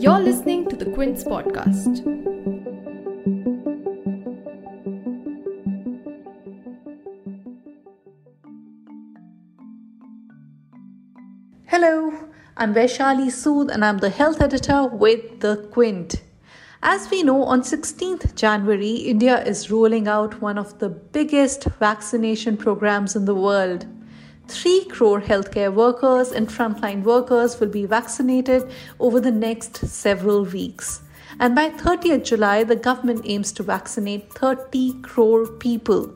You're listening to the Quint podcast. Hello, I'm Vaishali Sood and I'm the health editor with The Quint. As we know, on 16th January, India is rolling out one of the biggest vaccination programs in the world. 3 crore healthcare workers and frontline workers will be vaccinated over the next several weeks. And by 30th July, the government aims to vaccinate 30 crore people.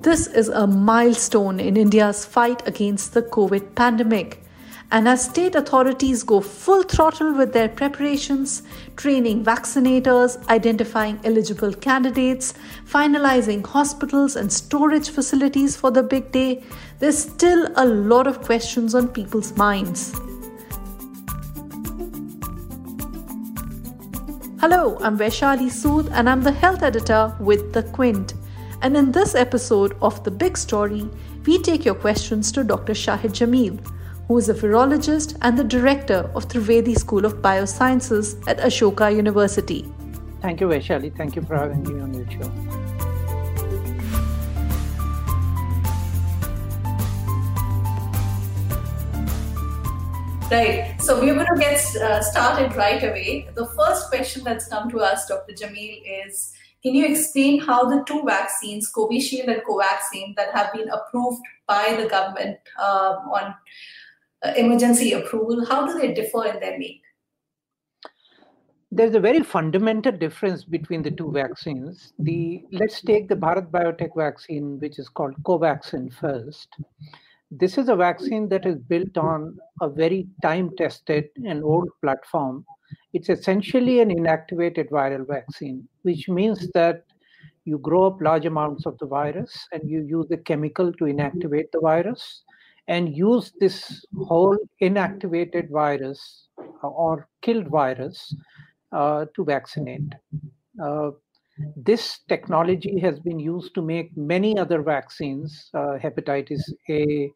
This is a milestone in India's fight against the COVID pandemic. And as state authorities go full throttle with their preparations, training vaccinators, identifying eligible candidates, finalizing hospitals and storage facilities for the big day, there's still a lot of questions on people's minds. Hello, I'm Vaishali Sood and I'm the health editor with The Quint. And in this episode of The Big Story, we take your questions to Dr. Shahid Jameel who is a virologist and the director of Trivedi School of Biosciences at Ashoka University. Thank you, Vaishali. Thank you for having me on your show. Right. So we're going to get uh, started right away. The first question that's come to us, Dr. Jameel, is can you explain how the two vaccines, Covishield and Covaxin, that have been approved by the government uh, on Uh, emergency approval? How do they differ in their make? There's a very fundamental difference between the two vaccines. The let's take the Bharat Biotech vaccine, which is called Covaxin first. This is a vaccine that is built on a very time-tested and old platform. It's essentially an inactivated viral vaccine, which means that you grow up large amounts of the virus and you use the chemical to inactivate the virus and use this whole inactivated virus uh, or killed virus uh, to vaccinate. Uh, this technology has been used to make many other vaccines, uh, hepatitis A,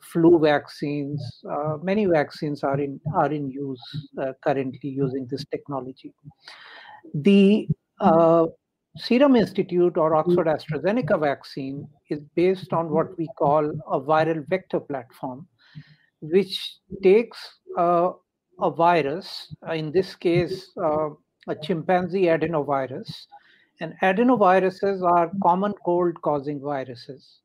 flu vaccines. Uh, many vaccines are in are in use uh, currently using this technology. The Serum Institute or Oxford AstraZeneca vaccine is based on what we call a viral vector platform, which takes uh, a virus, in this case, uh, a chimpanzee adenovirus. And adenoviruses are common cold causing viruses.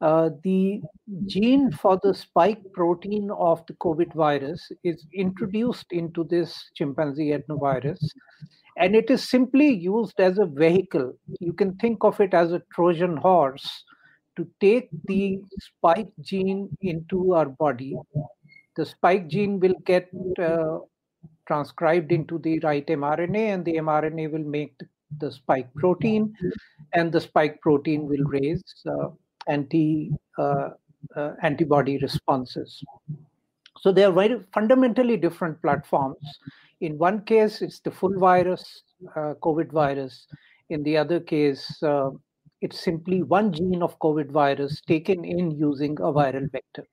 Uh, the gene for the spike protein of the COVID virus is introduced into this chimpanzee adenovirus and it is simply used as a vehicle. You can think of it as a Trojan horse to take the spike gene into our body. The spike gene will get uh, transcribed into the right mRNA, and the mRNA will make the spike protein, and the spike protein will raise uh, anti uh, uh antibody responses. So they are very fundamentally different platforms in one case, it's the full virus, uh, COVID virus. In the other case, uh, it's simply one gene of COVID virus taken in using a viral vector.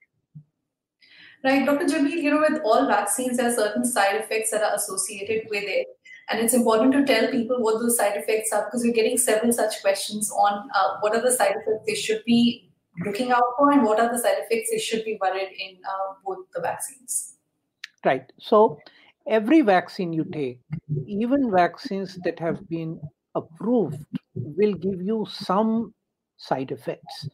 Right, Dr. Jameel, you know, with all vaccines, there are certain side effects that are associated with it. And it's important to tell people what those side effects are because we're getting several such questions on uh, what are the side effects they should be looking out for and what are the side effects they should be worried in uh, both the vaccines. Right. So, every vaccine you take, even vaccines that have been approved, will give you some side effects.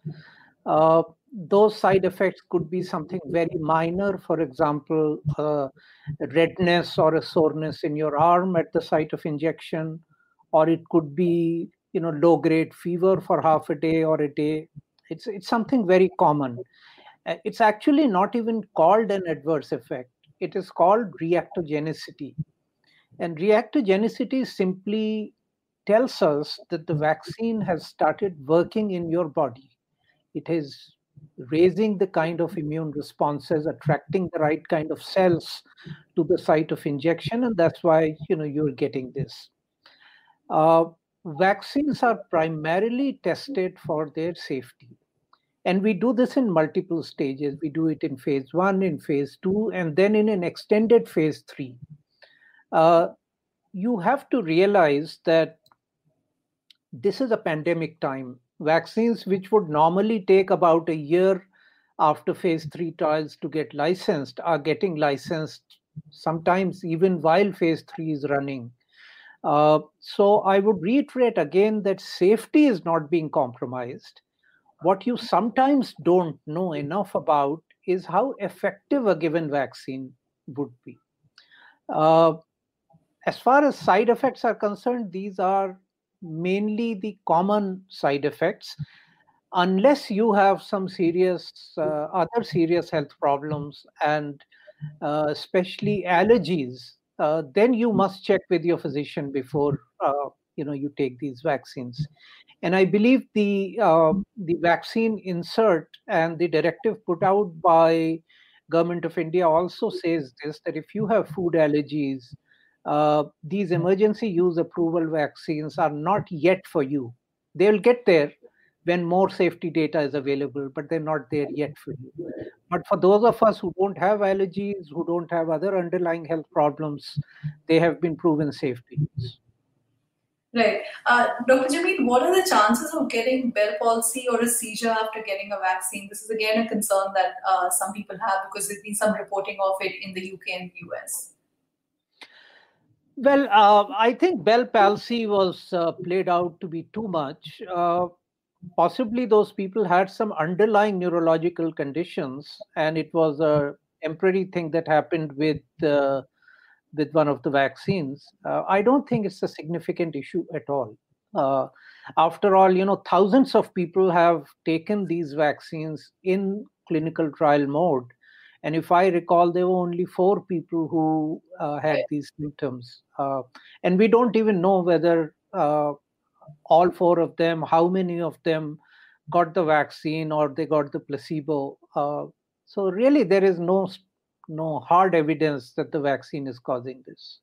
Uh, those side effects could be something very minor, for example, uh, redness or a soreness in your arm at the site of injection, or it could be you know low grade fever for half a day or a day. It's it's something very common. Uh, it's actually not even called an adverse effect it is called reactogenicity. And reactogenicity simply tells us that the vaccine has started working in your body. It is raising the kind of immune responses, attracting the right kind of cells to the site of injection, and that's why you know you're getting this. Uh, vaccines are primarily tested for their safety. And we do this in multiple stages. We do it in phase one, in phase two, and then in an extended phase three. Uh, you have to realize that this is a pandemic time. Vaccines, which would normally take about a year after phase three trials to get licensed, are getting licensed sometimes even while phase three is running. Uh, so I would reiterate again that safety is not being compromised. What you sometimes don't know enough about is how effective a given vaccine would be. Uh, as far as side effects are concerned, these are mainly the common side effects. Unless you have some serious, uh, other serious health problems and uh, especially allergies, uh, then you must check with your physician before uh, you know you take these vaccines. And I believe the um, the vaccine insert and the directive put out by government of India also says this that if you have food allergies, uh, these emergency use approval vaccines are not yet for you. They'll get there when more safety data is available, but they're not there yet for you. But for those of us who don't have allergies, who don't have other underlying health problems, they have been proven safety. Right. Uh, Dr. Jameel, what are the chances of getting Bell palsy or a seizure after getting a vaccine? This is again a concern that uh, some people have because there's been some reporting of it in the UK and the US. Well, uh, I think Bell palsy was uh, played out to be too much. Uh, possibly those people had some underlying neurological conditions, and it was a temporary thing that happened with uh, with one of the vaccines. Uh, I don't think it's a significant issue at all. Uh, after all, you know, thousands of people have taken these vaccines in clinical trial mode and if I recall, there were only four people who uh, had these symptoms. Uh, and we don't even know whether uh, all four of them, how many of them got the vaccine or they got the placebo. Uh, so really, there is no no hard evidence that the vaccine is causing this.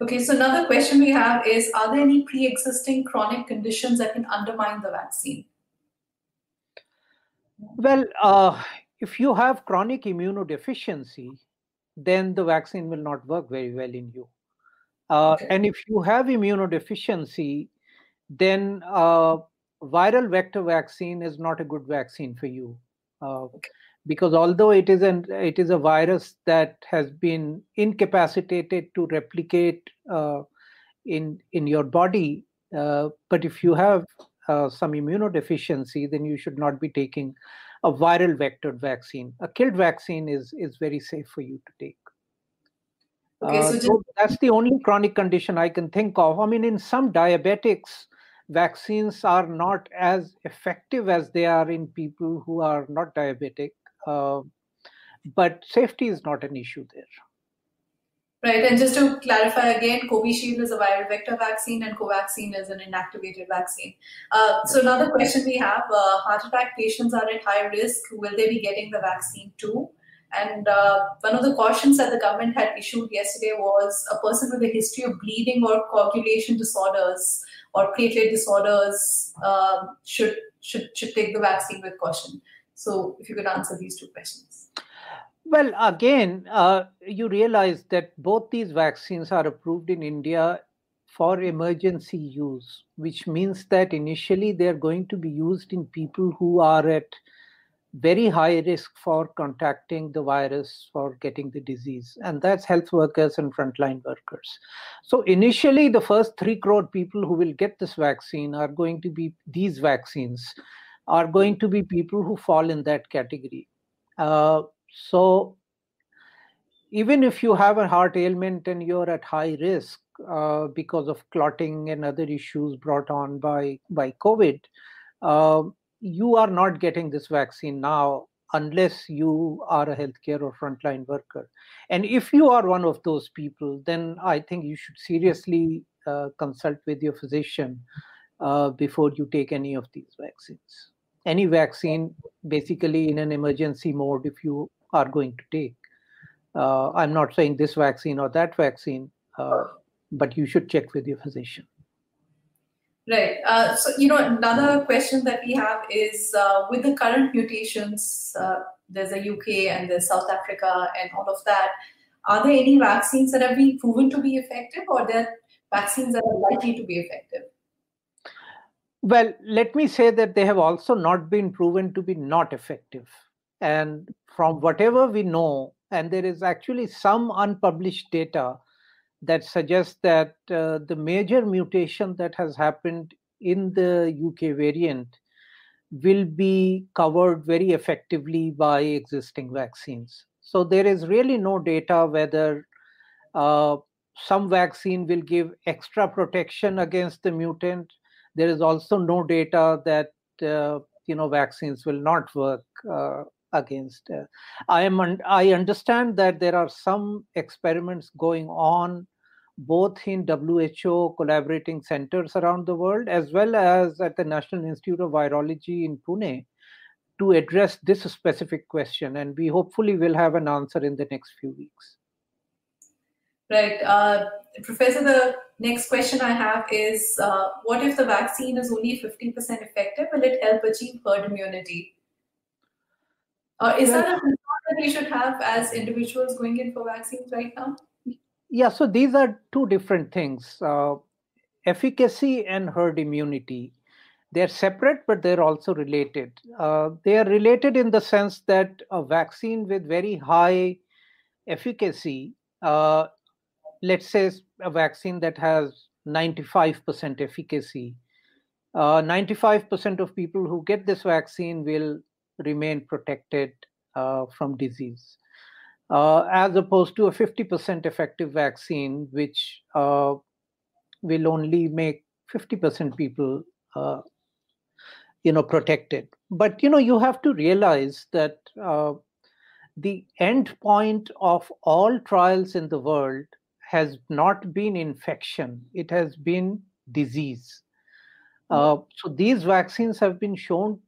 Okay, so another question we have is Are there any pre existing chronic conditions that can undermine the vaccine? Well, uh, if you have chronic immunodeficiency, then the vaccine will not work very well in you. Uh, okay. And if you have immunodeficiency, then uh, viral vector vaccine is not a good vaccine for you. Uh, okay. Because although it is an it is a virus that has been incapacitated to replicate uh, in in your body, uh, but if you have uh, some immunodeficiency, then you should not be taking a viral vectored vaccine. A killed vaccine is is very safe for you to take. Okay, so, uh, so that's the only chronic condition I can think of. I mean, in some diabetics, vaccines are not as effective as they are in people who are not diabetic. Uh, but safety is not an issue there. Right, and just to clarify again, Covishield is a viral vector vaccine and Covaxin is an inactivated vaccine. Uh, so another question we have, uh, heart attack patients are at high risk. Will they be getting the vaccine too? And uh, one of the cautions that the government had issued yesterday was a person with a history of bleeding or coagulation disorders or platelet disorders um, should, should, should take the vaccine with caution. So if you could answer these two questions. Well, again, uh, you realize that both these vaccines are approved in India for emergency use, which means that initially they're going to be used in people who are at very high risk for contacting the virus, for getting the disease, and that's health workers and frontline workers. So, initially, the first three crore people who will get this vaccine are going to be these vaccines, are going to be people who fall in that category. Uh, so, even if you have a heart ailment and you're at high risk uh, because of clotting and other issues brought on by by COVID, uh, you are not getting this vaccine now unless you are a healthcare or frontline worker. And if you are one of those people, then I think you should seriously uh, consult with your physician uh, before you take any of these vaccines. Any vaccine, basically in an emergency mode, if you are going to take. Uh, I'm not saying this vaccine or that vaccine, uh, but you should check with your physician. Right. Uh, so, you know, another question that we have is uh, with the current mutations, uh, there's a UK and there's South Africa and all of that. Are there any vaccines that have been proven to be effective, or there vaccines that are likely to be effective? Well, let me say that they have also not been proven to be not effective. And from whatever we know, and there is actually some unpublished data that suggests that uh, the major mutation that has happened in the UK variant will be covered very effectively by existing vaccines. So there is really no data whether uh, some vaccine will give extra protection against the mutant. There is also no data that uh, you know vaccines will not work uh, against. Uh, I am un- I understand that there are some experiments going on both in WHO collaborating centers around the world as well as at the National Institute of Virology in Pune to address this specific question. And we hopefully will have an answer in the next few weeks. Right. Uh, Professor, the next question I have is uh, what if the vaccine is only 50% effective? Will it help achieve herd immunity? Uh, is that a concern that we should have as individuals going in for vaccines right now? Yeah, so these are two different things uh, efficacy and herd immunity. They're separate, but they're also related. Uh, they are related in the sense that a vaccine with very high efficacy, uh, let's say a vaccine that has 95% efficacy, 95% uh, of people who get this vaccine will remain protected uh, from disease uh, as opposed to a 50% effective vaccine, which uh, will only make 50% people, uh, you know, protected. But you know, you have to realize that uh, the end point of all trials in the world has not been infection; it has been disease. Uh, so these vaccines have been shown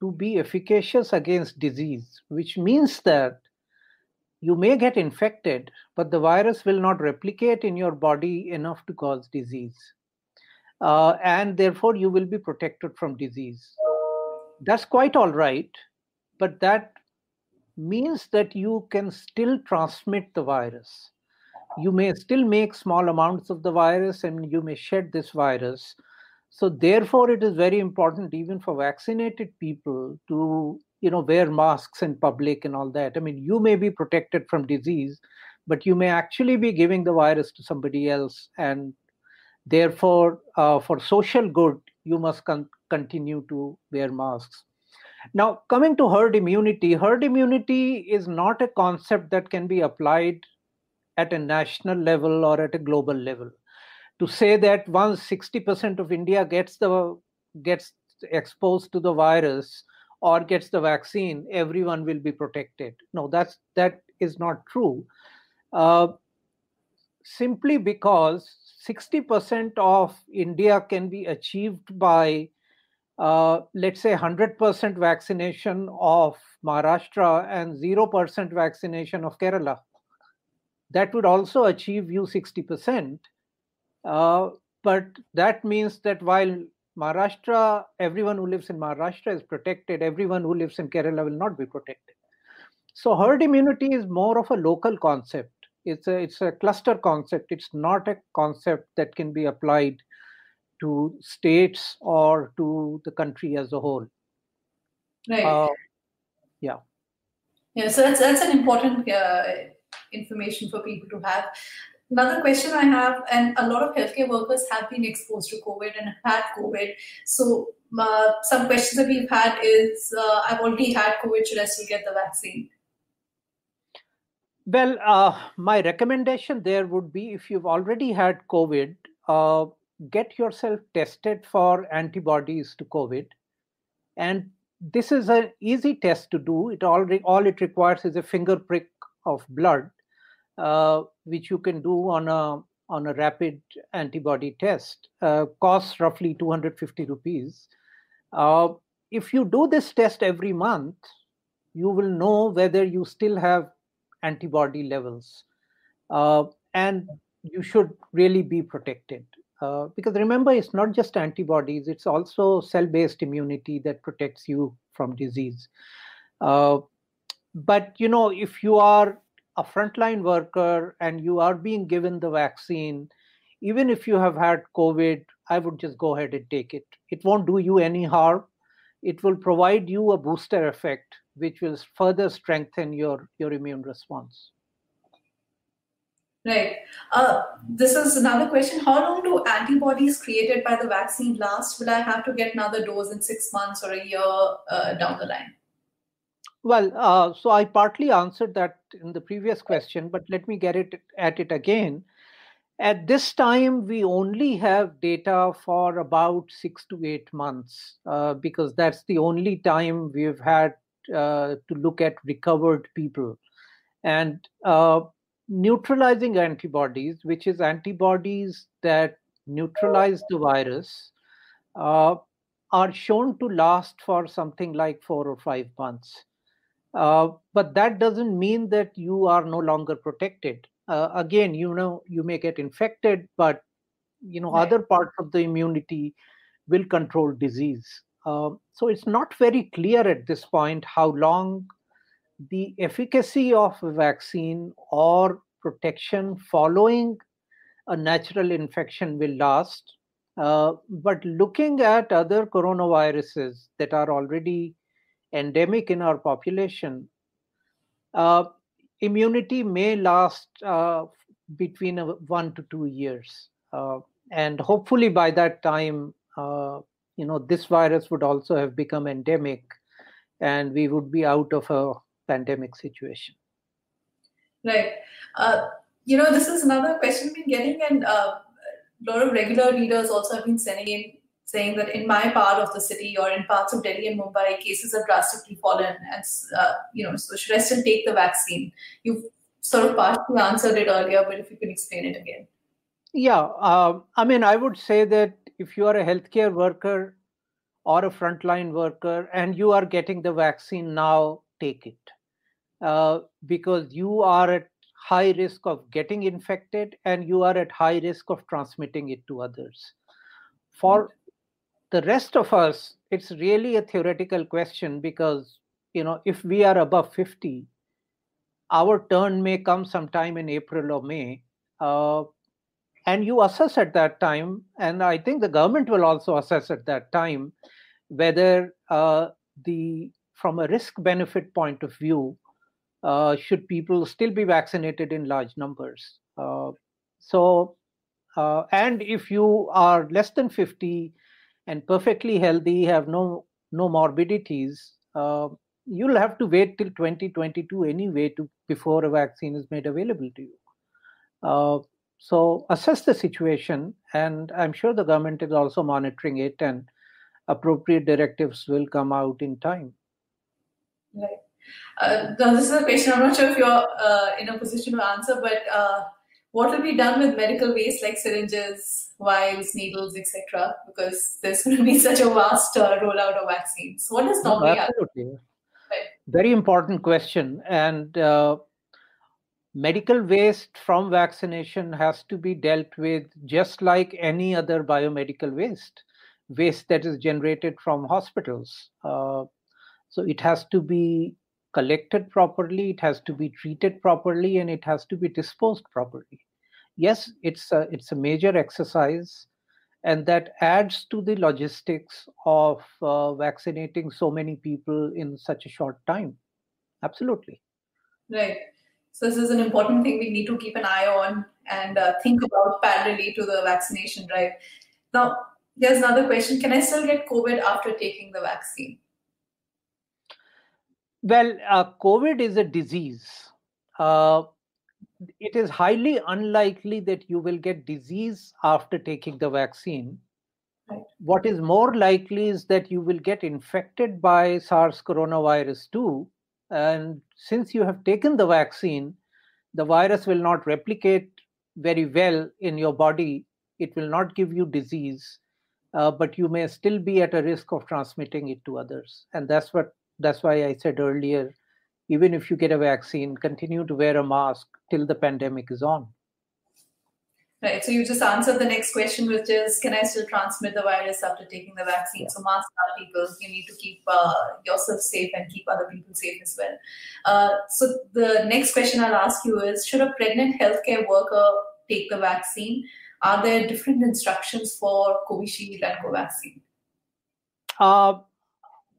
to be efficacious against disease, which means that you may get infected, but the virus will not replicate in your body enough to cause disease. Uh, and therefore, you will be protected from disease. That's quite all right, but that means that you can still transmit the virus. You may still make small amounts of the virus and you may shed this virus. So, therefore, it is very important, even for vaccinated people, to you know wear masks in public and all that i mean you may be protected from disease but you may actually be giving the virus to somebody else and therefore uh, for social good you must con- continue to wear masks now coming to herd immunity herd immunity is not a concept that can be applied at a national level or at a global level to say that once 60% of india gets the gets exposed to the virus or gets the vaccine, everyone will be protected. No, that's that is not true. Uh, simply because 60% of India can be achieved by, uh, let's say, 100% vaccination of Maharashtra and 0% vaccination of Kerala. That would also achieve you 60%. Uh, but that means that while Maharashtra, everyone who lives in Maharashtra is protected. Everyone who lives in Kerala will not be protected. So herd immunity is more of a local concept. It's a it's a cluster concept. It's not a concept that can be applied to states or to the country as a whole. Right. Uh, yeah. Yeah. So that's that's an important uh, information for people to have. Another question I have, and a lot of healthcare workers have been exposed to COVID and have had COVID. So, uh, some questions that we've had is uh, I've already had COVID, should I still get the vaccine? Well, uh, my recommendation there would be if you've already had COVID, uh, get yourself tested for antibodies to COVID. And this is an easy test to do. It already all it requires is a finger prick of blood uh, which you can do on a on a rapid antibody test. Uh, costs roughly 250 rupees. Uh, if you do this test every month, you will know whether you still have antibody levels, uh, and you should really be protected. Uh, because remember, it's not just antibodies, it's also cell based immunity that protects you from disease. Uh, but, you know, if you are a frontline worker and you are being given the vaccine, even if you have had COVID, I would just go ahead and take it. It won't do you any harm. It will provide you a booster effect, which will further strengthen your, your immune response. Right. Uh, this is another question. How long do antibodies created by the vaccine last? Will I have to get another dose in six months or a year uh, down the line? Well, uh, so I partly answered that in the previous question, but let me get it at it again. At this time, we only have data for about six to eight months uh, because that's the only time we've had uh, to look at recovered people. And uh, neutralizing antibodies, which is antibodies that neutralize the virus, uh, are shown to last for something like four or five months. Uh, but that doesn't mean that you are no longer protected. Uh, again, you know, you may get infected, but you know, right. other parts of the immunity will control disease. Uh, so it's not very clear at this point how long the efficacy of a vaccine or protection following a natural infection will last. Uh, but looking at other coronaviruses that are already endemic in our population, uh, immunity may last uh, between one to two years. Uh, and hopefully by that time, uh, you know, this virus would also have become endemic and we would be out of a pandemic situation. Right. Uh, you know, this is another question we've been getting, and uh, a lot of regular readers also have been sending in saying that in my part of the city or in parts of Delhi and Mumbai, cases have drastically fallen, and uh, you know, so should I still take the vaccine? You've sort of partially answered it earlier, but if you can explain it again. Yeah, uh, I mean, I would say that if you are a healthcare worker or a frontline worker and you are getting the vaccine now, take it. Uh, because you are at high risk of getting infected and you are at high risk of transmitting it to others. For the rest of us, it's really a theoretical question because, you know, if we are above 50, our turn may come sometime in April or May. Uh, and you assess at that time, and I think the government will also assess at that time whether uh, the from a risk benefit point of view, uh, should people still be vaccinated in large numbers. Uh, so, uh, and if you are less than 50 and perfectly healthy, have no no morbidities, uh, you'll have to wait till 2022 anyway to before a vaccine is made available to you. Uh, so assess the situation, and I'm sure the government is also monitoring it, and appropriate directives will come out in time. Right. Uh, this is a question I'm not sure if you're uh, in a position to answer, but uh, what will be done with medical waste like syringes, vials, needles, etc.? Because there's going to be such a vast uh, rollout of vaccines. What is normally no, absolutely. Right. Very important question. And uh, medical waste from vaccination has to be dealt with just like any other biomedical waste, waste that is generated from hospitals. Uh, so it has to be collected properly, it has to be treated properly, and it has to be disposed properly. Yes, it's a, it's a major exercise, and that adds to the logistics of uh, vaccinating so many people in such a short time. Absolutely. Right. So this is an important thing we need to keep an eye on and uh, think about parallelly to the vaccination drive. Now, there's another question: Can I still get COVID after taking the vaccine? Well, uh, COVID is a disease. Uh, it is highly unlikely that you will get disease after taking the vaccine. Right. What is more likely is that you will get infected by SARS coronavirus 2. And since you have taken the vaccine, the virus will not replicate very well in your body. It will not give you disease, uh, but you may still be at a risk of transmitting it to others. And that's what that's why I said earlier, even if you get a vaccine, continue to wear a mask till the pandemic is on. Right. So you just answered the next question, which is, can I still transmit the virus after taking the vaccine? Yeah. So mask our people. You need to keep uh, yourself safe and keep other people safe as well. Uh, so the next question I'll ask you is, should a pregnant healthcare worker take the vaccine? Are there different instructions for Covishield and Covaxin? Uh,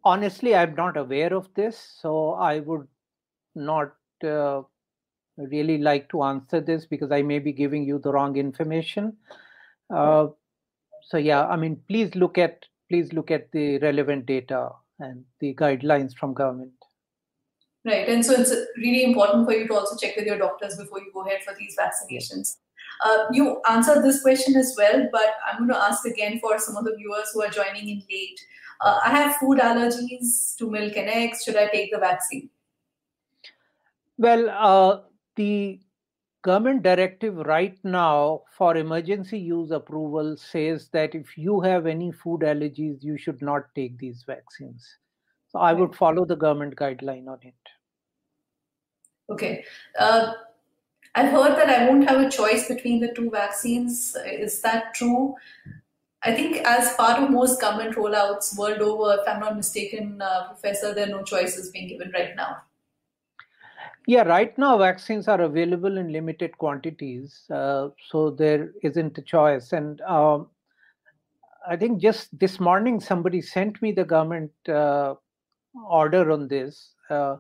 honestly, I'm not aware of this, so I would not uh, really like to answer this because I may be giving you the wrong information. Uh, so yeah, I mean, please look at please look at the relevant data and the guidelines from government. Right, and so it's really important for you to also check with your doctors before you go ahead for these vaccinations. Uh, you answered this question as well, but I'm going to ask again for some of the viewers who are joining in late. Uh, I have food allergies to milk and eggs. Should I take the vaccine? Well, uh, the government directive right now for emergency use approval says that if you have any food allergies, you should not take these vaccines. So I would follow the government guideline on it. Okay. Uh, I've heard that I won't have a choice between the two vaccines. Is that true? I think as part of most government rollouts world over, if I'm not mistaken, uh, Professor, there are no choices being given right now. Yeah, right now vaccines are available in limited quantities, uh, so there isn't a choice. And um, I think just this morning somebody sent me the government uh, order on this, uh,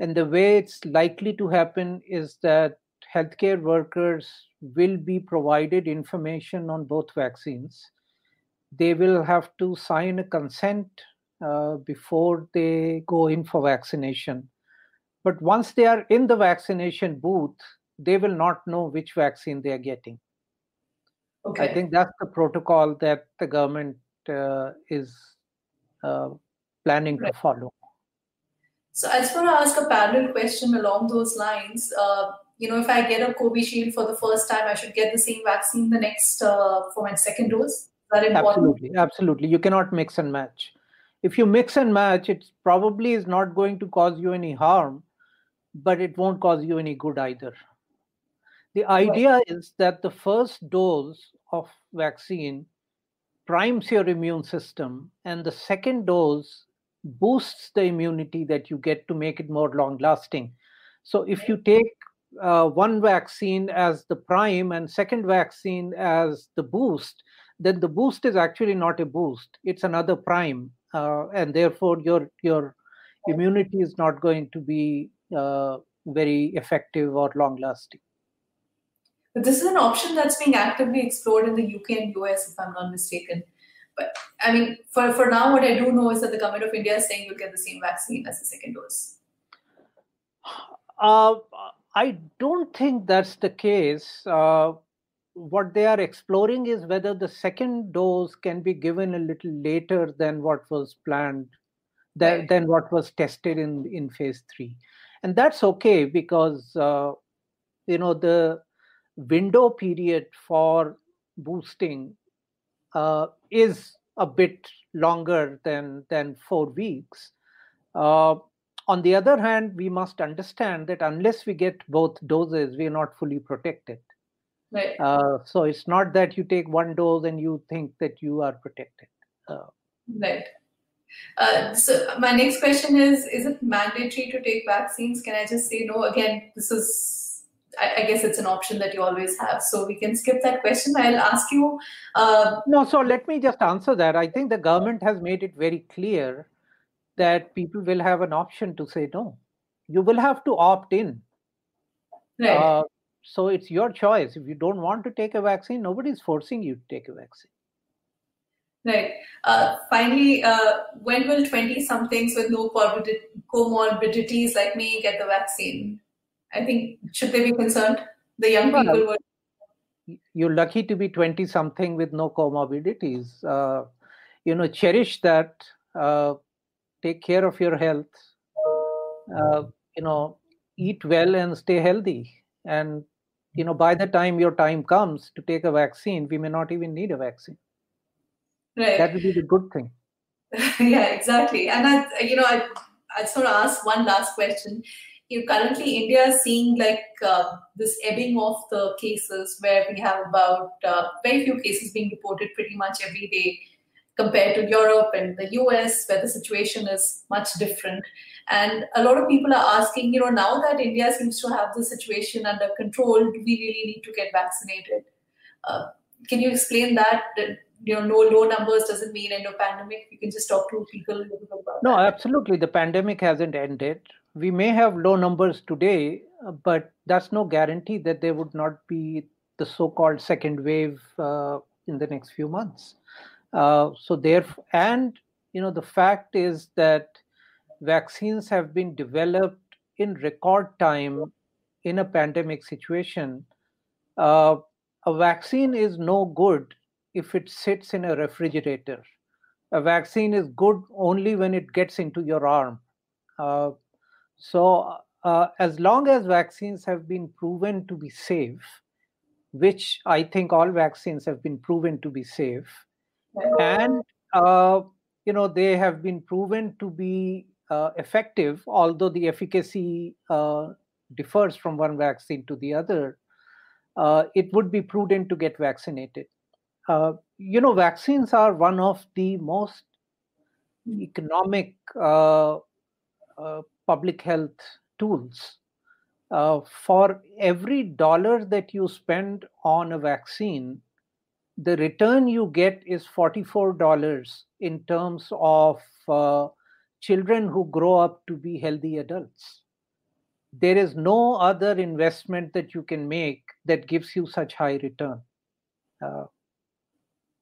and the way it's likely to happen is that healthcare workers will be provided information on both vaccines. They will have to sign a consent uh, before they go in for vaccination but once they are in the vaccination booth, they will not know which vaccine they are getting. Okay. I think that's the protocol that the government uh, is uh, planning right. to follow. So I just want to ask a parallel question along those lines. Uh, you know, if I get a Covishield for the first time, I should get the same vaccine the next uh, for my second dose. Important? Absolutely, absolutely. You cannot mix and match. If you mix and match, it probably is not going to cause you any harm but it won't cause you any good either. The idea right. is that the first dose of vaccine primes your immune system, and the second dose boosts the immunity that you get to make it more long lasting. So if you take uh, one vaccine as the prime and second vaccine as the boost, then the boost is actually not a boost; it's another prime, uh, and therefore your your immunity is not going to be uh, very effective or long lasting. But this is an option that's being actively explored in the UK and US, if I'm not mistaken. But I mean, for, for now, what I do know is that the government of India is saying you'll get the same vaccine as the second dose. Uh, I don't think that's the case. What they are exploring is whether the second dose can be given a little later than what was planned, than, than what was tested in, in phase three and that's okay because uh, you know the window period for boosting uh, is a bit longer than than four weeks. Uh, on the other hand, we must understand that unless we get both doses, we are not fully protected. Right. Uh, so it's not that you take one dose and you think that you are protected. Uh, right. Uh, so my next question is: Is it mandatory to take vaccines? Can I just say no? Again, this is, I, I guess, it's an option that you always have. So we can skip that question. I'll ask you. Uh, no, so let me just answer that. I think the government has made it very clear that people will have an option to say no. You will have to opt in. Right. So it's your choice. If you don't want to take a vaccine, nobody's forcing you to take a vaccine. Right. Uh, finally, uh, when will 20 somethings with no comorbidities like me get the vaccine? I think, should they be concerned? The young well, people would. You're lucky to be 20 something with no comorbidities. Uh, you know, cherish that. Uh, take care of your health. Uh, you know, eat well and stay healthy. And, you know, by the time your time comes to take a vaccine, we may not even need a vaccine. Right. That would be the good thing. yeah, exactly. And I, you know, I, I want to ask one last question. you currently India is seeing like uh, this ebbing of the cases where we have about uh, very few cases being reported pretty much every day compared to Europe and the US, where the situation is much different. And a lot of people are asking, you know, now that India seems to have the situation under control, do we really need to get vaccinated? Uh, can you explain that? You know, no low numbers doesn't mean end of pandemic. You can just talk to people a little bit about No, that. absolutely. The pandemic hasn't ended. We may have low numbers today, but that's no guarantee that there would not be the so-called second wave uh, in the next few months. Uh, so there, and you know, the fact is that vaccines have been developed in record time in a pandemic situation. Uh, a vaccine is no good if it sits in a refrigerator. A vaccine is good only when it gets into your arm. Uh, so, uh, as long as vaccines have been proven to be safe, which I think all vaccines have been proven to be safe, and uh, you know they have been proven to be uh, effective, although the efficacy uh, differs from one vaccine to the other. Uh, it would be prudent to get vaccinated. Uh, you know, vaccines are one of the most economic uh, public health tools. For every dollar that you spend on a vaccine, the return you get is $44 in terms of uh, children who grow up to be healthy adults. There is no other investment that you can make that gives you such high return. Uh,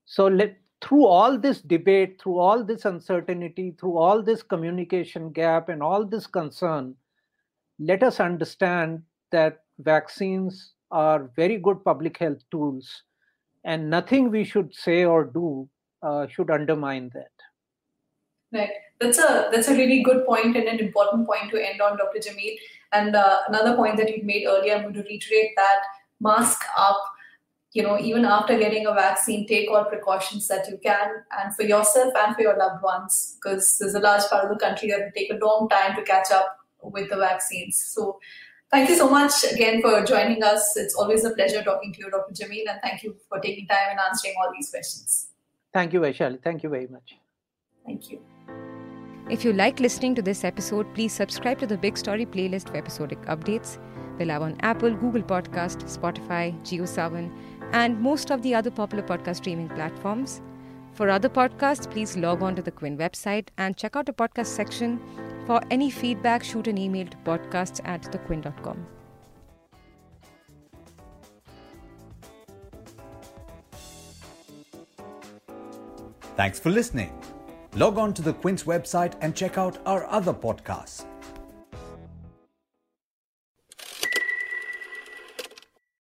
so let, through all this debate, through all this uncertainty, through all this communication gap and all this concern, let us understand that vaccines are very good public health tools and nothing we should say or do uh, should undermine that. Right. That's a that's a really good point and an important point to end on, Dr. jameel And uh, another point that you made earlier, I'm going to reiterate that mask up. You know, even after getting a vaccine, take all precautions that you can, and for yourself and for your loved ones, because there's a large part of the country that will take a long time to catch up with the vaccines. So, thank you so much again for joining us. It's always a pleasure talking to you, Dr. Jameel, and thank you for taking time and answering all these questions. Thank you, Vaishali. Thank you very much. Thank you. If you like listening to this episode, please subscribe to the Big Story playlist for episodic updates. We're live on Apple, Google Podcast, Spotify, JioSaavn, and most of the other popular podcast streaming platforms. For other podcasts, please log on to the Quint website and check out the podcast section. For any feedback, shoot an email to podcasts at thequint.com. Thanks for listening. Log on to the Quint's website and check out our other podcasts